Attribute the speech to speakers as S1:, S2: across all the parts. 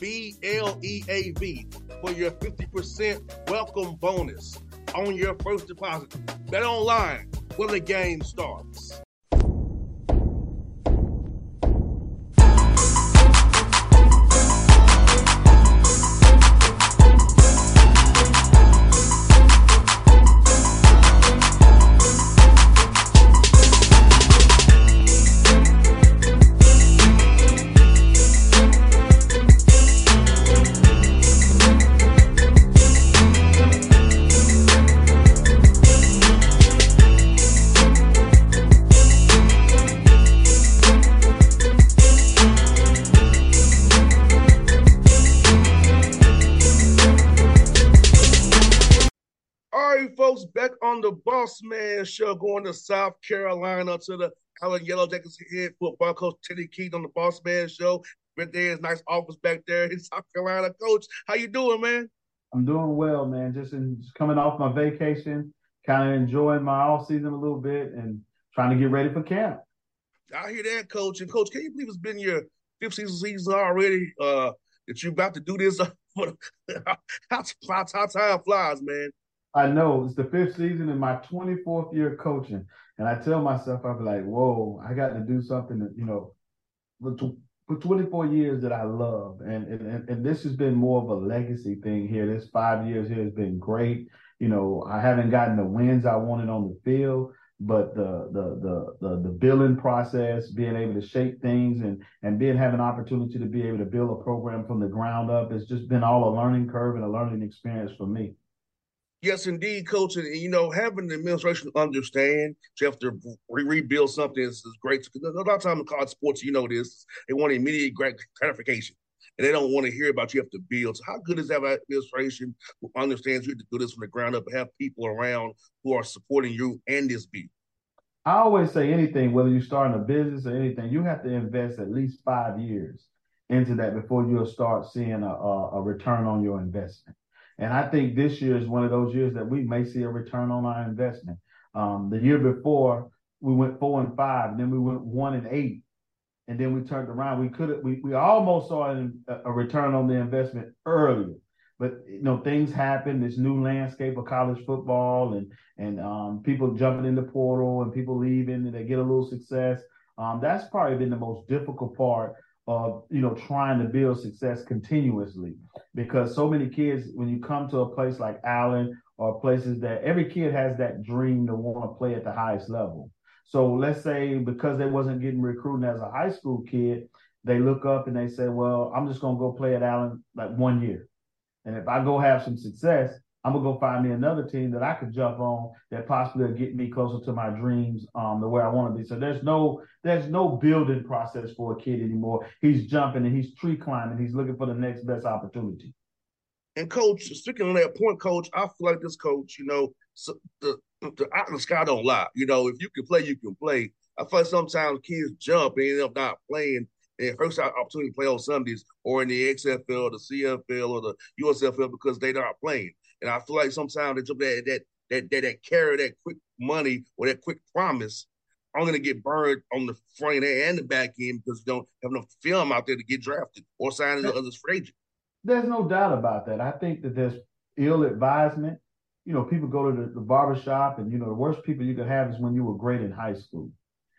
S1: B L E A V, for your 50% welcome bonus on your first deposit. Bet online where the game starts. The Man Show, going to South Carolina to the Allen Yellow Jackets head football coach Teddy Keaton on the Boss Man Show. Been there, his nice office back there in South Carolina. Coach, how you doing, man?
S2: I'm doing well, man. Just, in, just coming off my vacation, kind of enjoying my off season a little bit, and trying to get ready for camp.
S1: I hear that, Coach. And Coach, can you believe it's been your fifth season season already? Uh, that you're about to do this? how, how time flies, man.
S2: I know it's the fifth season in my 24th year coaching, and I tell myself, I'm like, whoa, I got to do something that you know, for, for 24 years that I love, and, and and this has been more of a legacy thing here. This five years here has been great. You know, I haven't gotten the wins I wanted on the field, but the the the the, the building process, being able to shape things, and and being having an opportunity to be able to build a program from the ground up, it's just been all a learning curve and a learning experience for me.
S1: Yes, indeed, coach. And, you know, having the administration understand you have to re- rebuild something is, is great. A lot of times in college sports, you know this, they want immediate gratification. And they don't want to hear about you have to build. So how good is that administration who understands you have to do this from the ground up and have people around who are supporting you and this build?
S2: I always say anything, whether you're starting a business or anything, you have to invest at least five years into that before you'll start seeing a, a, a return on your investment. And I think this year is one of those years that we may see a return on our investment. Um, the year before, we went four and five, and then we went one and eight, and then we turned around. We could have we we almost saw a return on the investment earlier, but you know things happen. This new landscape of college football, and and um, people jumping in the portal, and people leaving, and they get a little success. Um, that's probably been the most difficult part of you know trying to build success continuously. Because so many kids when you come to a place like Allen or places that every kid has that dream to want to play at the highest level. So let's say because they wasn't getting recruited as a high school kid they look up and they say well I'm just going to go play at Allen like one year. And if I go have some success I'm gonna go find me another team that I could jump on that possibly will get me closer to my dreams, um, the way I want to be. So there's no there's no building process for a kid anymore. He's jumping and he's tree climbing. He's looking for the next best opportunity.
S1: And coach, speaking on that point, coach, I feel like this coach, you know, so the the the sky don't lie. You know, if you can play, you can play. I feel like sometimes kids jump and end up not playing. And first opportunity to play on Sundays or in the XFL, or the CFL, or the USFL because they're not playing. And I feel like sometimes they took that that that that, that carry that quick money or that quick promise. I'm gonna get burned on the front end and the back end because you don't have enough film out there to get drafted or sign as a free agent.
S2: There's no doubt about that. I think that there's ill advisement. You know, people go to the, the barbershop, and you know, the worst people you could have is when you were great in high school.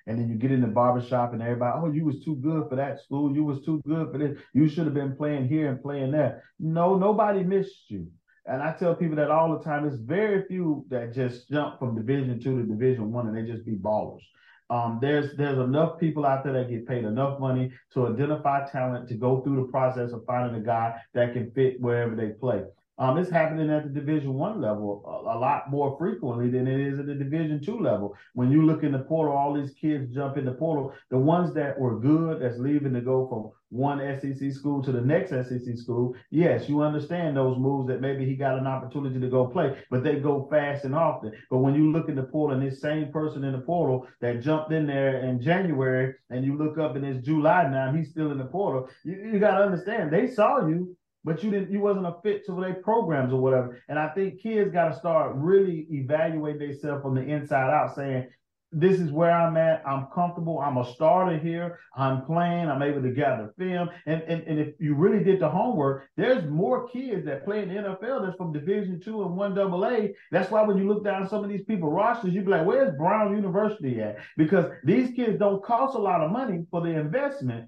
S2: And then you get in the barbershop and everybody, oh, you was too good for that school. You was too good for this. You should have been playing here and playing there. No, nobody missed you. And I tell people that all the time. It's very few that just jump from division two to division one and they just be ballers. Um, there's there's enough people out there that get paid enough money to identify talent to go through the process of finding a guy that can fit wherever they play. Um, it's happening at the Division One level a, a, lot more frequently than it is at the Division Two level. When you look in the portal, all these kids jump in the portal. The ones that were good, that's leaving to go from one SEC school to the next SEC school. Yes, you understand those moves that maybe he got an opportunity to go play, but they go fast and often. But when you look in the portal and this same person in the portal that jumped in there in January, and you look up and it's July now, he's still in the portal. You, you got to understand they saw you but you didn't you wasn't a fit to their programs or whatever. And I think kids got to start really evaluating themselves from the inside out, saying, this is where I'm at. I'm comfortable. I'm a starter here. I'm playing. I'm able to gather film. And, and, and if you really did the homework, there's more kids that play in the NFL that's from Division two and one double A. That's why when you look down some of these people rosters, you'd be like, where's Brown University at? Because these kids don't cost a lot of money for the investment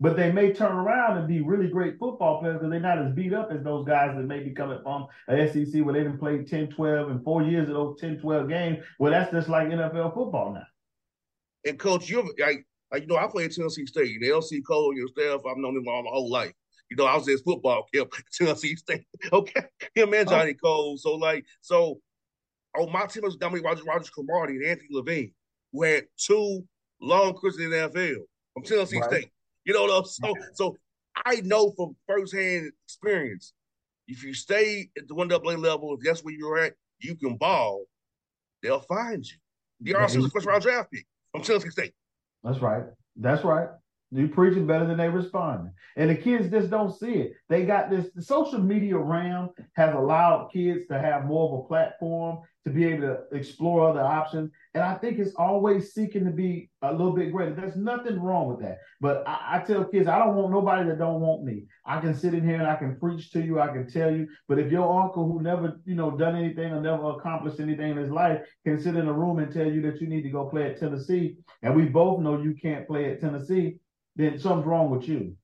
S2: but they may turn around and be really great football players because they're not as beat up as those guys that may be coming from a SEC where they didn't play 10, 12, and four years of those 10, 12 games. Well, that's just like NFL football now.
S1: And coach, you like, like you know, I played Tennessee State. The LC Cole, your staff, I've known him all my whole life. You know, I was his football camp, Tennessee State. Okay, him and oh. Johnny oh. Cole. So like, so on my team was Dominique Rodgers, Rodgers Cromartie, and Anthony Levine, who had two long careers in the NFL from Tennessee right. State. You know what I'm so so I know from firsthand experience, if you stay at the one double A level, if that's where you're at, you can ball, they'll find you. DRC was a first round draft pick from Tennessee State.
S2: That's right. That's right. You preaching better than they responding. And the kids just don't see it. They got this the social media realm has allowed kids to have more of a platform to be able to explore other options. And I think it's always seeking to be a little bit greater. There's nothing wrong with that. But I, I, tell kids, I don't want nobody that don't want me. I can sit in here and I can preach to you, I can tell you. But if your uncle who never, you know, done anything or never accomplished anything in his life can sit in a room and tell you that you need to go play at Tennessee, and we both know you can't play at Tennessee, then something's wrong with you.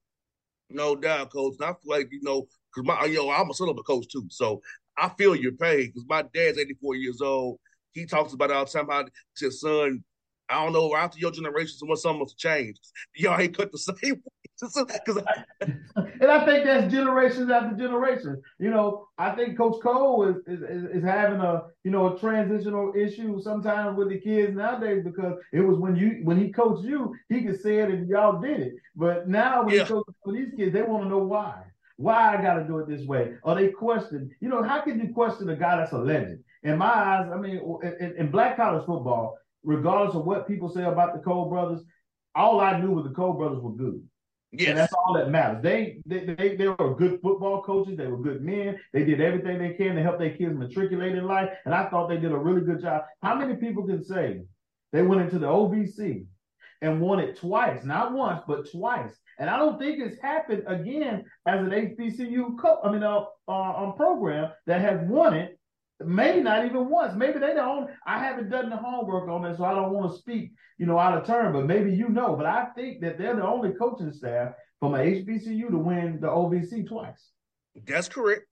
S1: No doubt, coach. And I feel like, you know, because my yo, I'm a son of a coach too. So I feel your pain because my dad's 84 years old. He talks about it all the time how his son, I don't know, after your generation, someone something must change. Y'all ain't cut the same Cause
S2: I, and I think that's generations after generations. You know, I think Coach Cole is, is is having a you know a transitional issue sometimes with the kids nowadays because it was when you when he coached you, he could say it and y'all did it. But now when yeah. he coaches for these kids, they want to know why why I got to do it this way. Or they question, you know, how can you question a guy that's a legend? In my eyes, I mean, in, in black college football, regardless of what people say about the Cole brothers, all I knew was the Cole brothers were good. Yes. And that's all that matters. They, they they they were good football coaches. They were good men. They did everything they can to help their kids matriculate in life. And I thought they did a really good job. How many people can say they went into the OVC and won it twice, not once, but twice. And I don't think it's happened again as an HBCU co- I mean, uh, uh, um, program that has won it. Maybe not even once. Maybe they don't. I haven't done the homework on it, so I don't want to speak, you know, out of turn. But maybe you know. But I think that they're the only coaching staff from a HBCU to win the OVC twice.
S1: That's correct.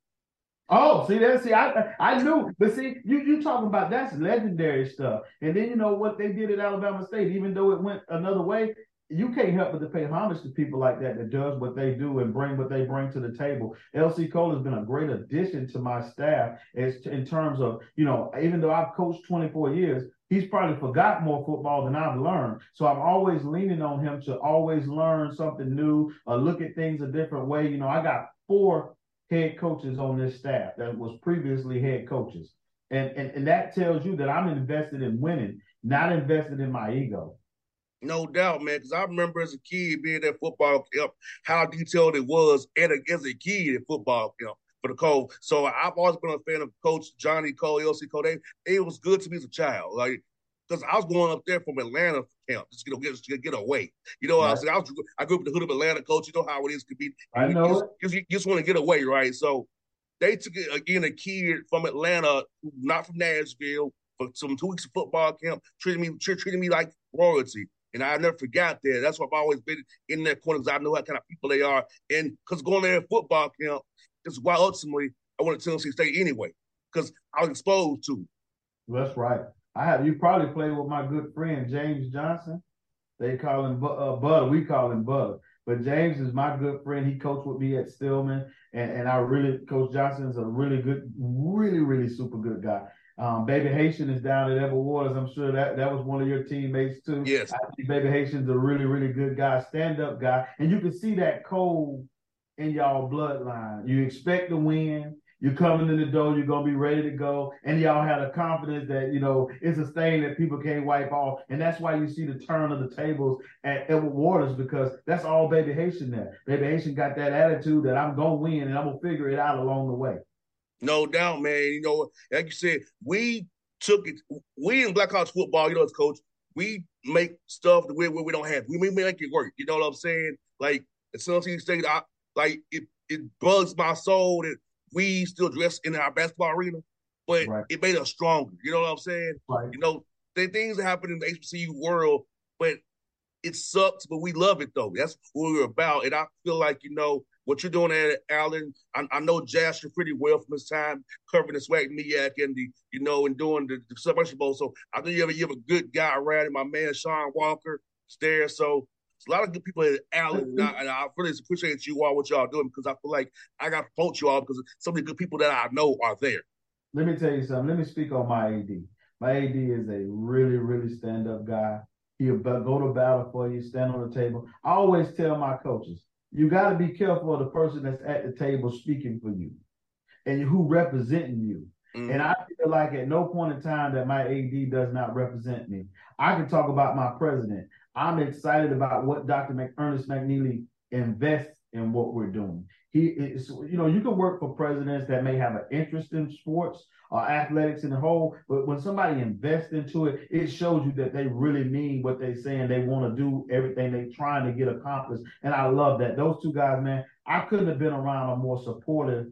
S2: Oh, see that? See, I I knew, but see, you you talking about that's legendary stuff. And then you know what they did at Alabama State, even though it went another way, you can't help but to pay homage to people like that that does what they do and bring what they bring to the table. LC Cole has been a great addition to my staff as in terms of you know, even though I've coached 24 years, he's probably forgot more football than I've learned. So I'm always leaning on him to always learn something new, or look at things a different way. You know, I got four head coaches on this staff that was previously head coaches. And, and, and that tells you that I'm invested in winning, not invested in my ego.
S1: No doubt, man. Because I remember as a kid being at football camp, how detailed it was at a, as a kid at football camp for the Cole. So I've always been a fan of Coach Johnny Cole, LC Cole. They, it was good to me as a child. Like, because I was going up there from Atlanta camp. Just get get, get away. You know, right. I was I, was, I grew up in the hood of Atlanta, coach. You know how it is to be.
S2: I know
S1: you just, you just want to get away, right? So they took again a kid from Atlanta, not from Nashville, for some two weeks of football camp, treating me treating me like royalty. And I never forgot that. That's why I've always been in that corner because I know what kind of people they are. And because going there at football camp is why ultimately I went to Tennessee State anyway, because I was exposed to.
S2: That's right. I have you probably played with my good friend James Johnson. They call him uh, Bud. We call him Bud. But James is my good friend. He coached with me at Stillman, and, and I really Coach Johnson is a really good, really really super good guy. Um, Baby Haitian is down at Edward Waters. I'm sure that that was one of your teammates too.
S1: Yes,
S2: I think Baby Haitian's a really really good guy, stand up guy, and you can see that cold in y'all bloodline. You expect to win. You're coming in the door, you're gonna be ready to go, and y'all had a confidence that you know it's a stain that people can't wipe off, and that's why you see the turn of the tables at Edward Waters because that's all Baby Haitian there. Baby Haitian got that attitude that I'm gonna win and I'm gonna figure it out along the way.
S1: No doubt, man. You know, like you said, we took it. We in Black College football, you know, as coach, we make stuff the way where we don't have. We make it work. You know what I'm saying? Like at Tennessee State, I like it. It bugs my soul that we still dress in our basketball arena, but right. it made us stronger. You know what I'm saying?
S2: Right.
S1: You know, the things that happen in the HBCU world, but it sucks, but we love it though. That's what we're about. And I feel like, you know, what you're doing at Allen, I, I know Jasher pretty well from his time covering the SWAC MEAC and the, you know, and doing the, the Celebration Bowl. So I think you have, you have a good guy around and my man Sean Walker is there. So it's a lot of good people at Allen, and I, and I, really appreciate you all what y'all doing because I feel like I got to promote you all because some of the good people that I know are there.
S2: Let me tell you something. Let me speak on my AD. My AD is a really, really stand up guy. He'll go to battle for you, stand on the table. I always tell my coaches, you got to be careful of the person that's at the table speaking for you and who representing you. Mm-hmm. And I feel like at no point in time that my AD does not represent me. I can talk about my president. I'm excited about what Dr. McErnest McNeal invests in what we're doing. He is, you know, you can work for presidents that may have an interest in sports or athletics in the whole, but when somebody invests into it, it shows you that they really mean what they're saying. They want to do everything they're trying to get accomplished. And I love that. Those two guys, man, I couldn't have been around a more supportive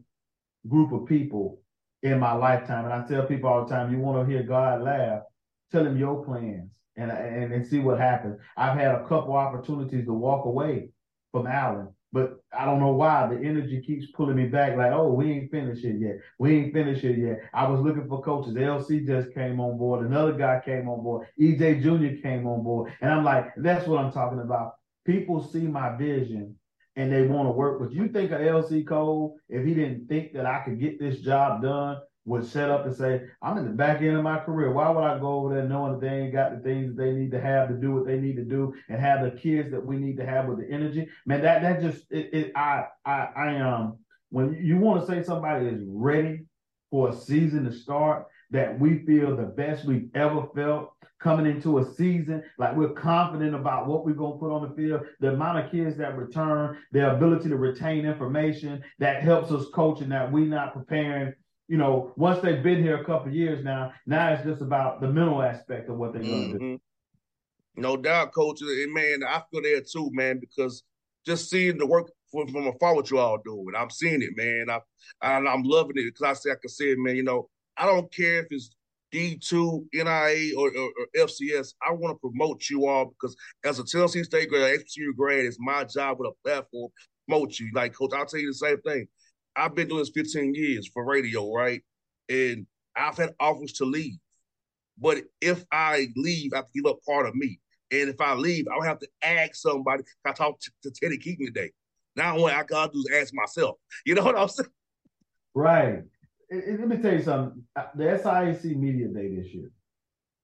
S2: group of people in my lifetime. And I tell people all the time, you want to hear God laugh, tell him your plans and, and, and see what happens. I've had a couple opportunities to walk away from Allen, but I don't know why the energy keeps pulling me back. Like, oh, we ain't finished it yet. We ain't finished it yet. I was looking for coaches. LC just came on board. Another guy came on board. EJ Junior came on board, and I'm like, that's what I'm talking about. People see my vision and they want to work with you. Think of LC Cole if he didn't think that I could get this job done would set up and say, I'm in the back end of my career. Why would I go over there knowing that they ain't got the things they need to have to do what they need to do and have the kids that we need to have with the energy? Man, that that just it, it I I I um when you want to say somebody is ready for a season to start, that we feel the best we've ever felt coming into a season, like we're confident about what we're going to put on the field, the amount of kids that return, their ability to retain information that helps us coach and that we're not preparing you know, once they've been here a couple years now, now it's just about the mental aspect of what they're going to mm-hmm. do.
S1: No doubt, coach. And man, I feel there too, man, because just seeing the work from, from afar what you all doing, I'm seeing it, man. I, I am loving it because I say I can see it, man. You know, I don't care if it's D2, NAIA, or, or, or FCS. I want to promote you all because as a Tennessee State grad, HBCU grad, it's my job with a platform promote you. Like, coach, I'll tell you the same thing. I've been doing this 15 years for radio, right? And I've had offers to leave. But if I leave, I have to give up part of me. And if I leave, I would have to ask somebody. I talked to, to Teddy Keaton today. Now what I gotta do is ask myself. You know what I'm saying?
S2: Right. let me tell you something. Uh, the SIAC Media Day this year,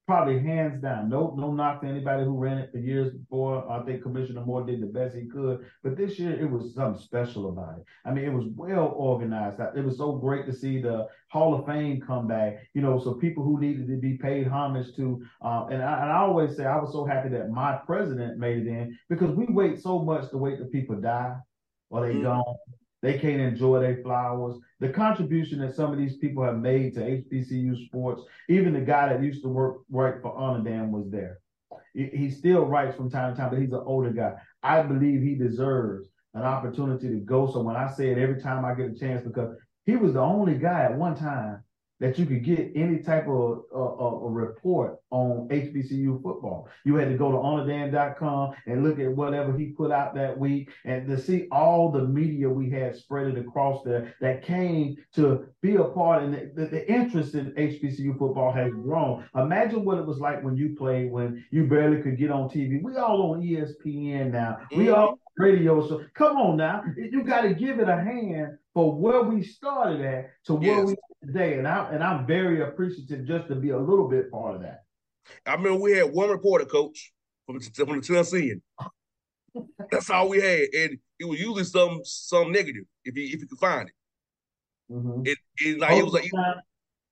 S2: probably hands down. No, no knock to anybody who ran it for years before. I think Commissioner Moore did the best he could, but this year it was something special about it. I mean, it was well organized. It was so great to see the Hall of Fame come back. You know, so people who needed to be paid homage to. Um, and, I, and I always say I was so happy that my president made it in because we wait so much to wait till people die or they mm-hmm. gone they can't enjoy their flowers. The contribution that some of these people have made to HBCU sports, even the guy that used to work right for Onnidan was there. he still writes from time to time, but he's an older guy. I believe he deserves an opportunity to go. So when I say it every time I get a chance, because he was the only guy at one time that you could get any type of uh, a report on HBCU football. You had to go to onnidan.com and look at whatever he put out that week and to see all the media we had spread it across there that came to be a part and the, the, the, interest in HBCU football has grown. Imagine what it was like when you played when you barely could get on TV. We all on ESPN now. We mm-hmm. all radio show. Come on now. You got to give it a hand for where we started at to where yes. we today. And I and I'm very appreciative just to be a little bit part of that.
S1: I remember we had one reporter coach from the, from the Tennessean. That's all we had, and it was usually some some negative if you if you could find it. Mm-hmm. It, it, like, it was like it,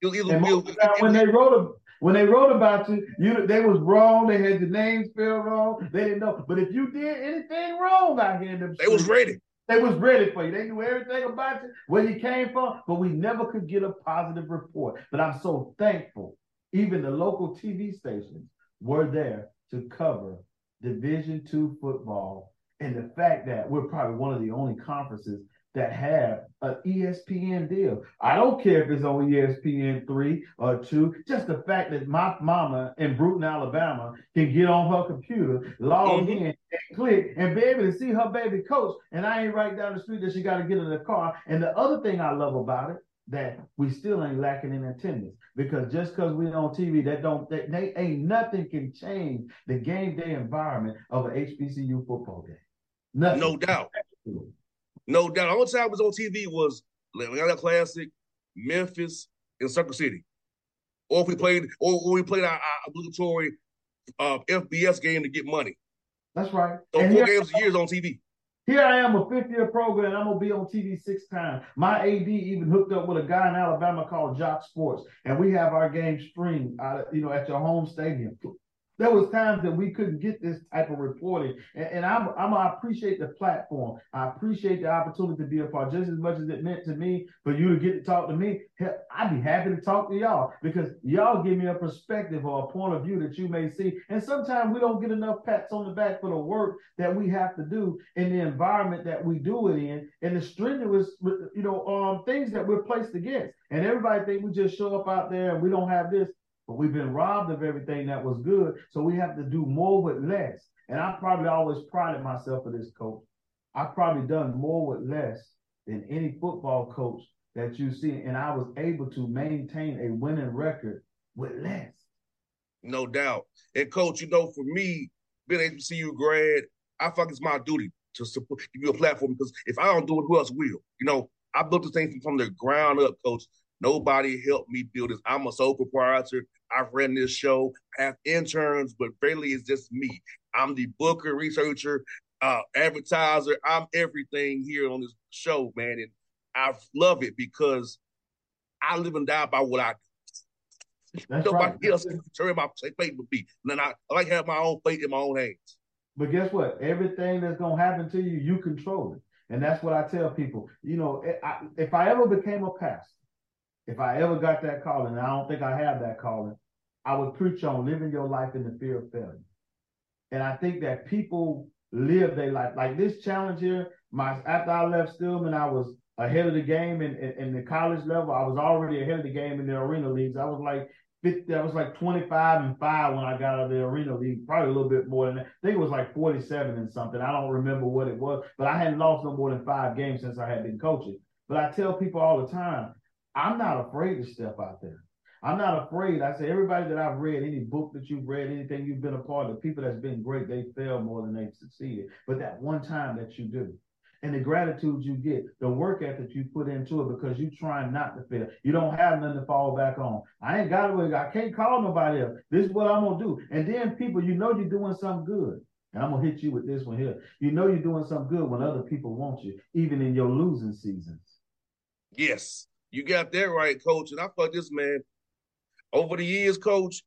S2: it, it, it, when they wrote a, when they wrote about you, you they was wrong. They had your name spelled wrong. They didn't know. But if you did anything wrong out here, them
S1: they was ready.
S2: They was ready for you. They knew everything about you, where you came from, but we never could get a positive report. But I'm so thankful. Even the local TV stations were there to cover Division two football and the fact that we're probably one of the only conferences that have an ESPN deal. I don't care if it's on ESPN three or two. Just the fact that my mama in Brewton, Alabama, can get on her computer, log mm-hmm. in, and click, and be able to see her baby coach. And I ain't right down the street that she got to get in the car. And the other thing I love about it that we still ain't lacking in attendance because just because we're on TV, that don't that they ain't nothing can change the game day environment of an HBCU football game. Nothing.
S1: No doubt. No doubt. The only time I was on TV was Atlanta Classic, Memphis, and Circle City. Or if we played, or, we played our, our obligatory uh, FBS game to get money.
S2: That's right.
S1: So and four games a year on TV.
S2: Here I am, a fifth year program. I'm gonna be on TV six times. My AD even hooked up with a guy in Alabama called Jock Sports, and we have our game streamed, out, of, you know, at your home stadium there was times that we couldn't get this type of reporting. And, and I'm, I'm i appreciate the platform. I appreciate the opportunity to be a part just as much as it meant to me for you to get to talk to me. I'd be happy to talk to y'all because y'all give me a perspective or a point of view that you may see. And sometimes we don't get enough pats on the back for the work that we have to do in the environment that we do it in and the strenuous you know um things that we're placed against. And everybody think we just show up out there and we don't have this but we've been robbed of everything that was good. So we have to do more with less. And I probably always prided myself for this coach. I've probably done more with less than any football coach that you see. And I was able to maintain a winning record with less.
S1: No doubt. And coach, you know, for me, being HBCU grad, I like it's my duty to support, give you a platform because if I don't do it, who else will? You know, I built this thing from the ground up, coach. Nobody helped me build this. I'm a sole proprietor. I've ran this show, I have interns, but barely it's just me. I'm the booker, researcher, uh, advertiser. I'm everything here on this show, man. And I love it because I live and die by what I do. That's Nobody right. else can turn my fate with me. And then I, I like have my own fate in my own hands.
S2: But guess what? Everything that's gonna happen to you, you control it. And that's what I tell people. You know, if I ever became a pastor, if I ever got that calling, and I don't think I have that calling, I would preach on living your life in the fear of failure. And I think that people live their life like this challenge here. My after I left Stillman, I was ahead of the game in, in, in, the college level. I was already ahead of the game in the arena leagues. I was like 50, I was like 25 and 5 when I got out of the arena league, probably a little bit more than that. I think it was like 47 and something. I don't remember what it was, but I hadn't lost no more than five games since I had been coaching. But I tell people all the time, I'm not afraid to step out there. I'm not afraid. I say everybody that I've read, any book that you've read, anything you've been a part of, people that's been great, they fail more than they've succeeded. But that one time that you do, and the gratitude you get, the work ethic you put into it because you're trying not to fail. You don't have nothing to fall back on. I ain't got it. I can't call nobody else. This is what I'm gonna do. And then people, you know you're doing something good. And I'm gonna hit you with this one here. You know you're doing something good when other people want you, even in your losing seasons.
S1: Yes. You got that right, coach. And I thought this man, over the years, coach,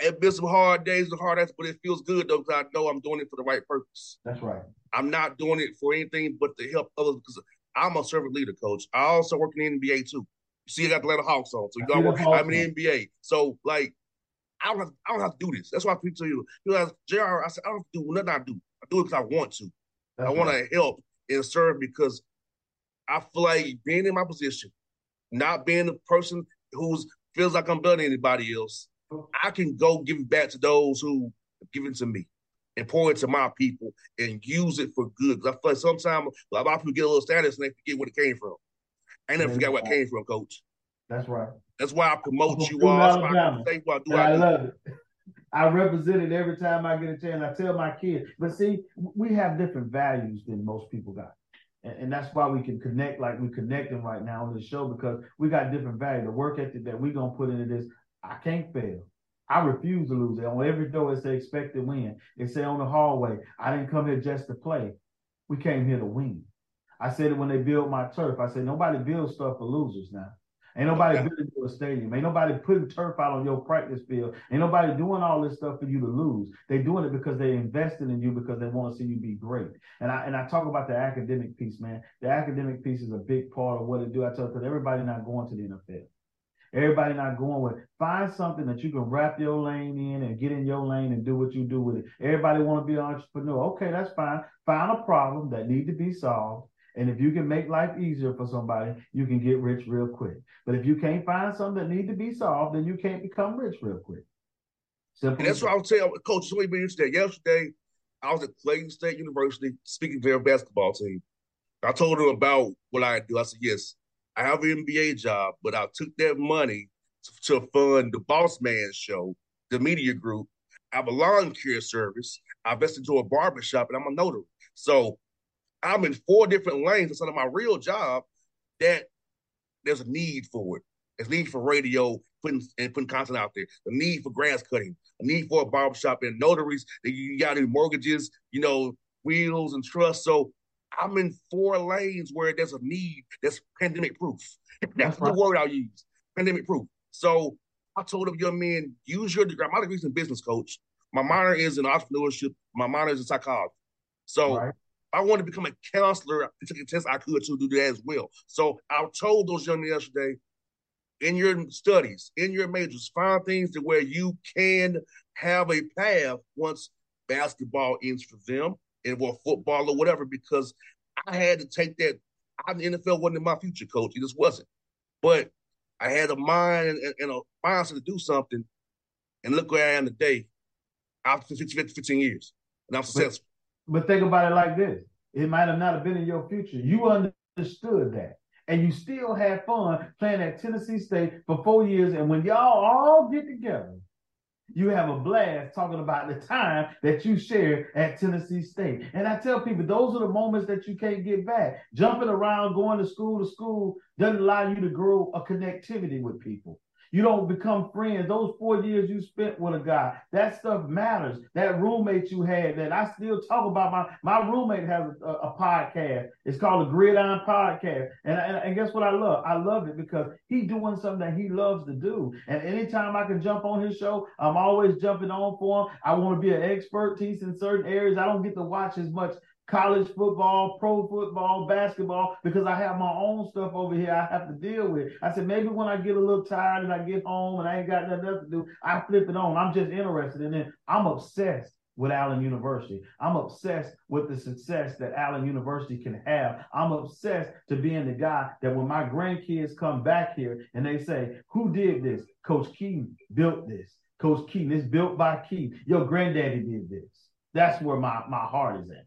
S1: it's been some hard days and hard days, but it feels good though because I know I'm doing it for the right purpose.
S2: That's right.
S1: I'm not doing it for anything but to help others because I'm a servant leader, coach. I also work in the NBA too. You see, I got the Atlanta Hawks on, so you know I'm, I'm in the NBA. So like, I don't have, I don't have to do this. That's why people tell you, you know, JR, I said, I don't do nothing I do. I do it because I want to. That's I want right. to help and serve because I feel like being in my position, not being the person who's feels like I'm better than anybody else, I can go give it back to those who give it to me and pour it to my people and use it for good. Because I feel like sometimes a lot of people get a little status and they forget where it came from. I never forget where it came from, coach.
S2: That's right.
S1: That's why I promote you all. I, say what I, do, I,
S2: I love it. I represent it every time I get a chance. I tell my kids, but see, we have different values than most people got. And, and that's why we can connect like we're connecting right now on the show because we got different value. The work ethic that we're gonna put into this, I can't fail. I refuse to lose it. On every door, it say expect to win. It say on the hallway, I didn't come here just to play. We came here to win. I said it when they built my turf. I said nobody builds stuff for losers now. Ain't nobody building to a stadium. Ain't nobody putting turf out on your practice field. Ain't nobody doing all this stuff for you to lose. They doing it because they invested in you because they want to see you be great. And I and I talk about the academic piece, man. The academic piece is a big part of what it do. I tell because everybody not going to the NFL. Everybody not going with find something that you can wrap your lane in and get in your lane and do what you do with it. Everybody want to be an entrepreneur. Okay, that's fine. Find a problem that need to be solved and if you can make life easier for somebody, you can get rich real quick. But if you can't find something that need to be solved, then you can't become rich real quick.
S1: Simple. And that's what I was telling Coach been yesterday. Yesterday, I was at Clayton State University speaking to their basketball team. I told them about what I do. I said, yes, I have an NBA job, but I took that money to, to fund the Boss Man show, the media group. I have a lawn care service. I invested into a barbershop, and I'm a notary. So I'm in four different lanes instead of my real job that there's a need for it. There's a need for radio putting and putting content out there. The need for grass cutting. A need for a barbershop and notaries. That you got to do mortgages. You know, wheels and trust. So I'm in four lanes where there's a need that's pandemic proof. That's the word I'll use. Pandemic proof. So I told them, young men, use your degree. My degree's in business coach. My minor is in entrepreneurship. My minor is in psychology. So right. I wanted to become a counselor to take a test I could to do that as well. So I told those young men yesterday, in your studies, in your majors, find things to where you can have a path once basketball ends for them and or football or whatever, because I had to take that. I, the NFL wasn't in my future, coach. It just wasn't. But I had a mind and, and a mindset to do something. And look where I am today after 15, 15 years. And I'm successful.
S2: But think about it like this: it might have not have been in your future. You understood that, and you still had fun playing at Tennessee State for four years. And when y'all all get together, you have a blast talking about the time that you shared at Tennessee State. And I tell people those are the moments that you can't get back. Jumping around, going to school to school doesn't allow you to grow a connectivity with people. You don't become friends. Those four years you spent with a guy, that stuff matters. That roommate you had that I still talk about. My my roommate has a, a podcast. It's called the Gridiron Podcast. And, and, and guess what I love? I love it because he doing something that he loves to do. And anytime I can jump on his show, I'm always jumping on for him. I want to be an expertise in certain areas. I don't get to watch as much college football, pro football, basketball, because I have my own stuff over here I have to deal with. I said, maybe when I get a little tired and I get home and I ain't got nothing else to do, I flip it on. I'm just interested in it. I'm obsessed with Allen University. I'm obsessed with the success that Allen University can have. I'm obsessed to being the guy that when my grandkids come back here and they say, Who did this? Coach Keaton built this. Coach Keaton, it's built by Keaton. Your granddaddy did this. That's where my, my heart is at.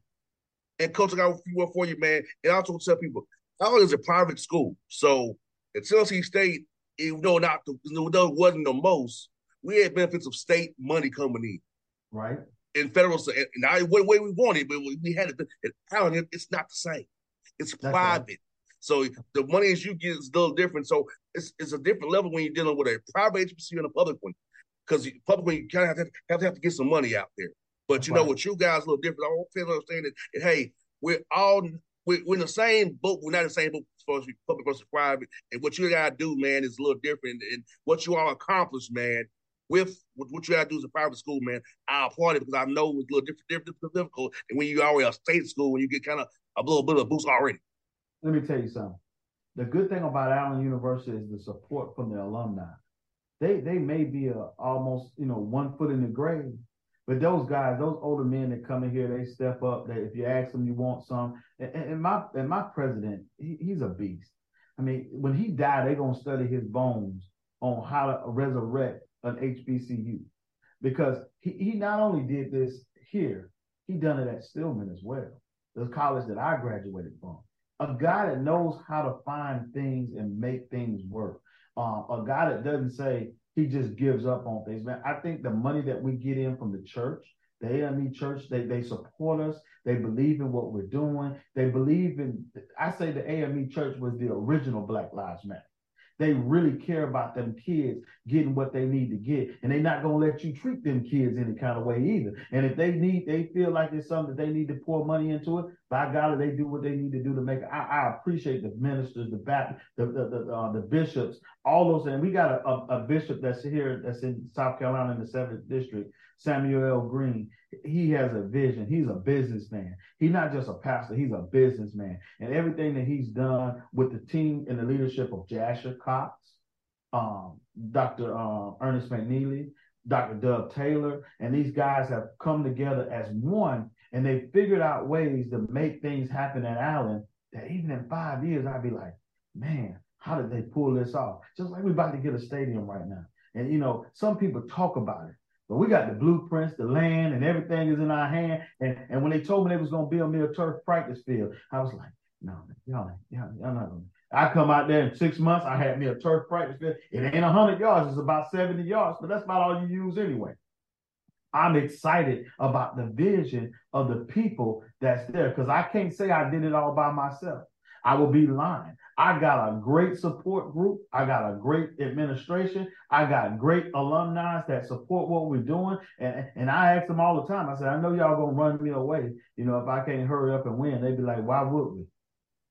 S1: And coach, I got a few more for you, man. And I also tell people, Allen is a private school, so at Tennessee State, even though not the, though it wasn't the most, we had benefits of state money coming in,
S2: right?
S1: In federal, and now what way we wanted, but we had it. At Allen, it's not the same. It's That's private. Right. So the money as you get is a little different. So it's, it's a different level when you're dealing with a private agency and a public one. Because public one, you kind of have to, have to have to get some money out there. But you right. know what, you guys a little different. I want to understand that, that hey, we're all we're, we're, in the same boat. We're not in the same boat as far as public versus private. And what you gotta do, man, is a little different. And what you all accomplished, man, with, with what you gotta do as a private school, man, I applaud it because I know it's a little different, different, difficult. And when you already a state school, when you get kind of a little bit of a boost already.
S2: Let me tell you something. The good thing about Allen University is the support from the alumni. they they may be a, almost you know one foot in the grave. But those guys, those older men that come in here, they step up. That if you ask them, you want some. And, and my and my president, he, he's a beast. I mean, when he died, they're gonna study his bones on how to resurrect an HBCU because he, he not only did this here, he done it at Stillman as well, the college that I graduated from. A guy that knows how to find things and make things work. Um, a guy that doesn't say he just gives up on things. Man, I think the money that we get in from the church, the AME church, they, they support us. They believe in what we're doing. They believe in, I say the AME church was the original Black Lives Matter. They really care about them kids getting what they need to get. And they're not going to let you treat them kids any kind of way either. And if they need, they feel like it's something that they need to pour money into it, by God, they do what they need to do to make it. I, I appreciate the ministers, the Baptist, the the the, uh, the bishops, all those. And we got a, a, a, bishop that's here, that's in South Carolina in the seventh district, Samuel L. Green. He has a vision. He's a businessman. He's not just a pastor. He's a businessman. And everything that he's done with the team and the leadership of Jasher Cox, um, Dr. Uh, Ernest McNeal, Dr. Doug Taylor, and these guys have come together as one and they figured out ways to make things happen at Allen that even in five years, I'd be like, man, how did they pull this off? Just like we're about to get a stadium right now. And you know, some people talk about it, but we got the blueprints, the land, and everything is in our hand. And, and when they told me they was gonna build me a turf practice field, I was like, no, y'all, y'all, y'all not gonna. I come out there in six months, I had me a turf practice field. It ain't hundred yards, it's about 70 yards, but that's about all you use anyway. I'm excited about the vision of the people that's there because I can't say I did it all by myself. I will be lying. I got a great support group. I got a great administration. I got great alumni that support what we're doing. And, and I ask them all the time, I said, I know y'all gonna run me away. You know, if I can't hurry up and win, they'd be like, why would we?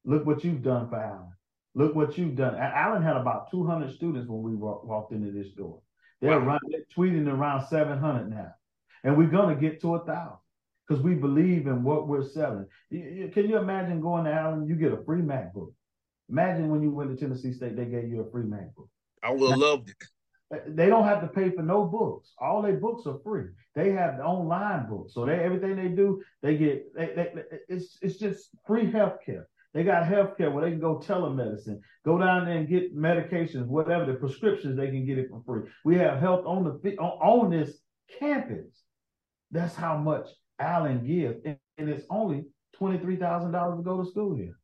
S2: Look what you've done for Allen. Look what you've done. Allen had about 200 students when we walked into this door. They're, wow. they're tweeting around 700 now and we're going to get to a thousand because we believe in what we're selling. Can you imagine going to Allen? You get a free MacBook. Imagine when you went to Tennessee State, they gave you a free MacBook.
S1: I would have loved it.
S2: They don't have to pay for no books. All their books are free. They have the online books, so they everything they do, they get. They, they, it's it's just free healthcare. They got healthcare where they can go telemedicine, go down there and get medications, whatever the prescriptions they can get it for free. We have health on the on this campus. That's how much Allen gives. And, and it's only $23,000 to go to school here.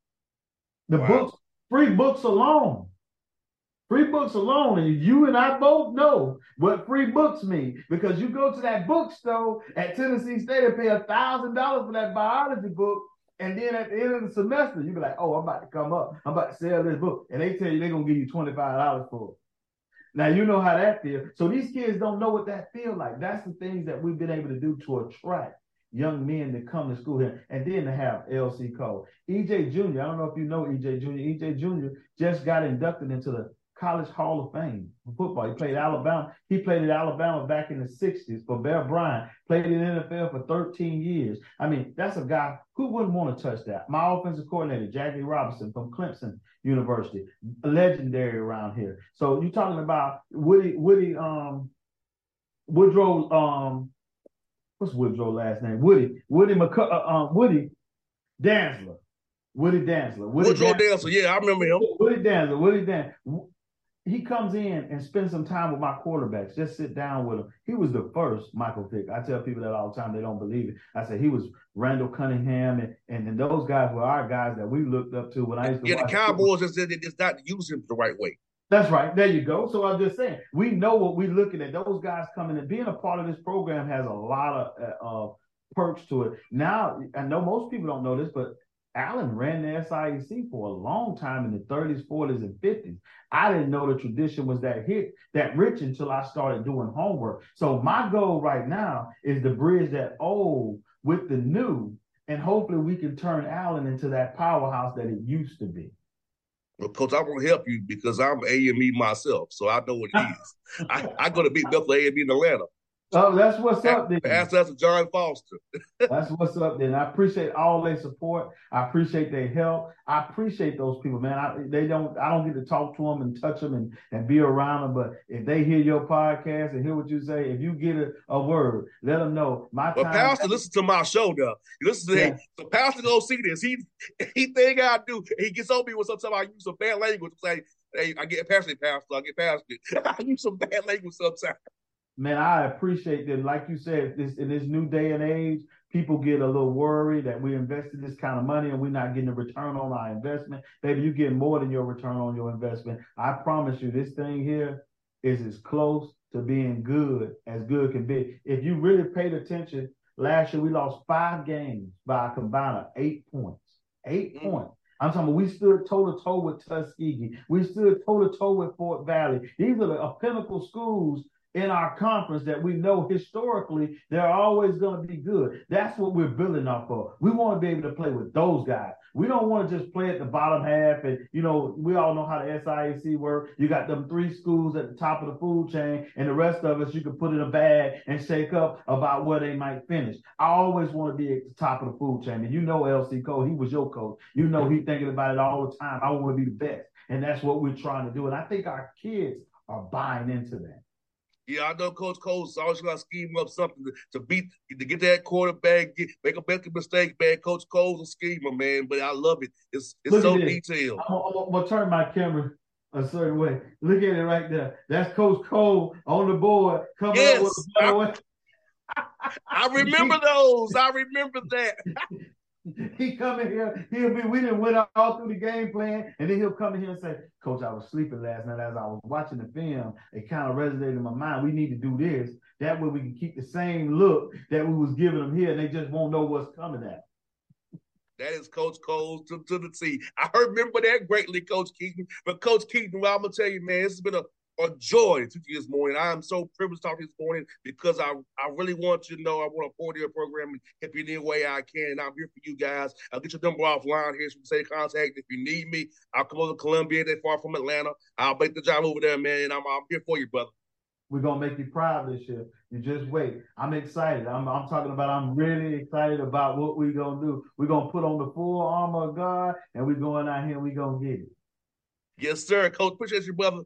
S2: The wow. books, free books alone. Free books alone, and you and I both know what free books mean because you go to that bookstore at Tennessee State and pay a thousand dollars for that biology book, and then at the end of the semester, you be like, "Oh, I'm about to come up. I'm about to sell this book," and they tell you they're gonna give you twenty five dollars for it. Now you know how that feels. So these kids don't know what that feel like. That's the things that we've been able to do to attract young men to come to school here, and then to have LC Cole. EJ Junior I don't know if you know EJ Junior EJ Junior just got inducted into the College Hall of Fame for football. He played Alabama. He played at Alabama back in the 60s for Bear Bryant. Played in the NFL for 13 years. I mean, that's a guy who wouldn't want to touch that. My offensive coordinator, Jackie Robinson from Clemson University, legendary around here. So you're talking about Woody, Woody, um, Woodrow, um, what's Woodrow last name? Woody, Woody McC- uh, um, Woody Dantzler. Woody Dantzler.
S1: Woody Woodrow Dantzler. Yeah, I remember him.
S2: Woody Dantzler. Woody Dantzler he comes in and spends some time with my quarterbacks. Just sit down with him. He was the first Michael Vick. I tell people that all the time. They don't believe it. I said he was Randall Cunningham, and, and, and those guys were our guys that we looked up to when I used to.
S1: Yeah, the Cowboys just said it's not using the right way.
S2: That's right. There you go. So I'm just saying, we know what we're looking at. Those guys coming and being a part of this program has a lot of uh, perks to it. Now, I know most people don't know this, but Allen ran the SIAC for a long time in the 30s, 40s, and 50s. I didn't know the tradition was that hit that rich until I started doing homework. So my goal right now is to bridge that old with the new, and hopefully we can turn Allen into that powerhouse that it used to be.
S1: Well, Coach, I want to help you because I'm AME myself, so I know what it is. I, I go to Big Bethel AME in Atlanta.
S2: Oh, that's what's up then.
S1: Pass us John Foster.
S2: that's what's up then. I appreciate all their support. I appreciate their help. I appreciate those people, man. I, they don't. I don't get to talk to them and touch them and, and be around them. But if they hear your podcast and hear what you say, if you get a, a word, let them know. My
S1: well, Pastor, listen to my show though. Listen to yeah. So Pastor go see this. He he think I do. He gets on me with sometimes I use some bad language. Say, hey, I get past it, Pastor. I get past it. I use some bad language sometimes
S2: man, I appreciate that. Like you said, this in this new day and age, people get a little worried that we invested this kind of money and we're not getting a return on our investment. Baby, you get more than your return on your investment. I promise you, this thing here is as close to being good as good can be. If you really paid attention, last year we lost five games by a combined of eight points. 8 mm-hmm. points. I'm talking about we stood toe to toe with Tuskegee. We stood toe to toe with Fort Valley. These are the pinnacle schools in our conference that we know historically they're always going to be good. That's what we're building off of. We want to be able to play with those guys. We don't want to just play at the bottom half. And, you know, we all know how the SIAC work. You got them three schools at the top of the food chain, and the rest of us you can put in a bag and shake up about where they might finish. I always want to be at the top of the food chain. And you know LC Cole, he was your coach. You know he thinking about it all the time. I want to be the best. And that's what we're trying to do. And I think our kids are buying into that.
S1: Yeah, I know Coach Cole's always to scheme up something to, to, beat to get that quarterback, get, make a big mistake, man. Coach Cole's a schemer, man. But I love it. It's it's so detailed.
S2: I'm, I'm, I'm, gonna turn my camera a certain way. Look at it right there. That's Coach Cole on the board coming yes, up with
S1: I, I remember those. I remember that.
S2: he come in here, he'll be, we didn't win all through the game plan, and then he'll come in here and say, Coach, I was sleeping last night as I was watching the film. It kind of resonated in my mind. We need to do this. That way we can keep the same look that we was giving them here, and they just won't know what's coming at.
S1: That is Coach Cole to, to the T. I remember that greatly, Coach Keaton. But Coach Keaton, well, I'm gonna tell you, man, this has been a a joy to you this morning. I am so privileged to talk to you this morning because I, I really want you to know I want to support your program and help you in any way I can. And I'm here for you guys. I'll get your number offline here so you say contact. If you need me, I'll come over to Columbia. They're far from Atlanta. I'll make the job over there, man. And I'm, I'm here for you, brother.
S2: We're gonna make you proud this year. You just wait. I'm excited. I'm, I'm talking about. I'm really excited about what we're gonna do. We're gonna put on the full armor of God, and we're going out here and we're gonna get it.
S1: Yes, sir, Coach. Appreciate you, brother.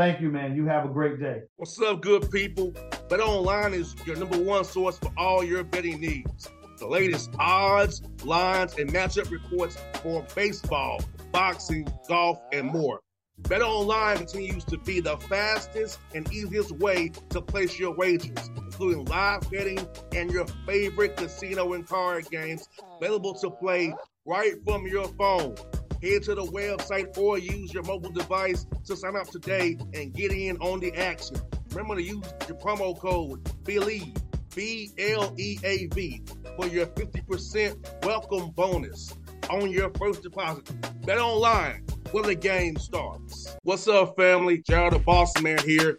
S2: Thank you, man. You have a great day.
S1: What's up, good people? Bet Online is your number one source for all your betting needs. The latest odds, lines, and matchup reports for baseball, boxing, golf, and more. Bet Online continues to be the fastest and easiest way to place your wagers, including live betting and your favorite casino and card games available to play right from your phone. Head to the website or use your mobile device to sign up today and get in on the action. Remember to use your promo code BLEAV, B L E A V, for your 50% welcome bonus on your first deposit. Bet online when the game starts. What's up, family? JR the Boss Man here.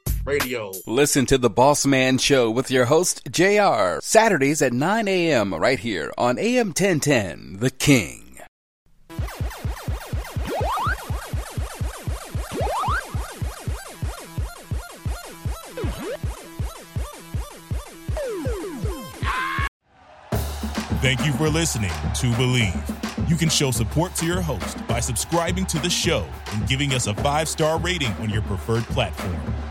S1: radio.
S3: Listen to the Boss Man Show with your host, JR, Saturdays at 9 a.m. right here on AM 1010, The King.
S4: Thank you for listening to Bleav. You can show support to your host by subscribing to the show and giving us a five star rating on your preferred platform.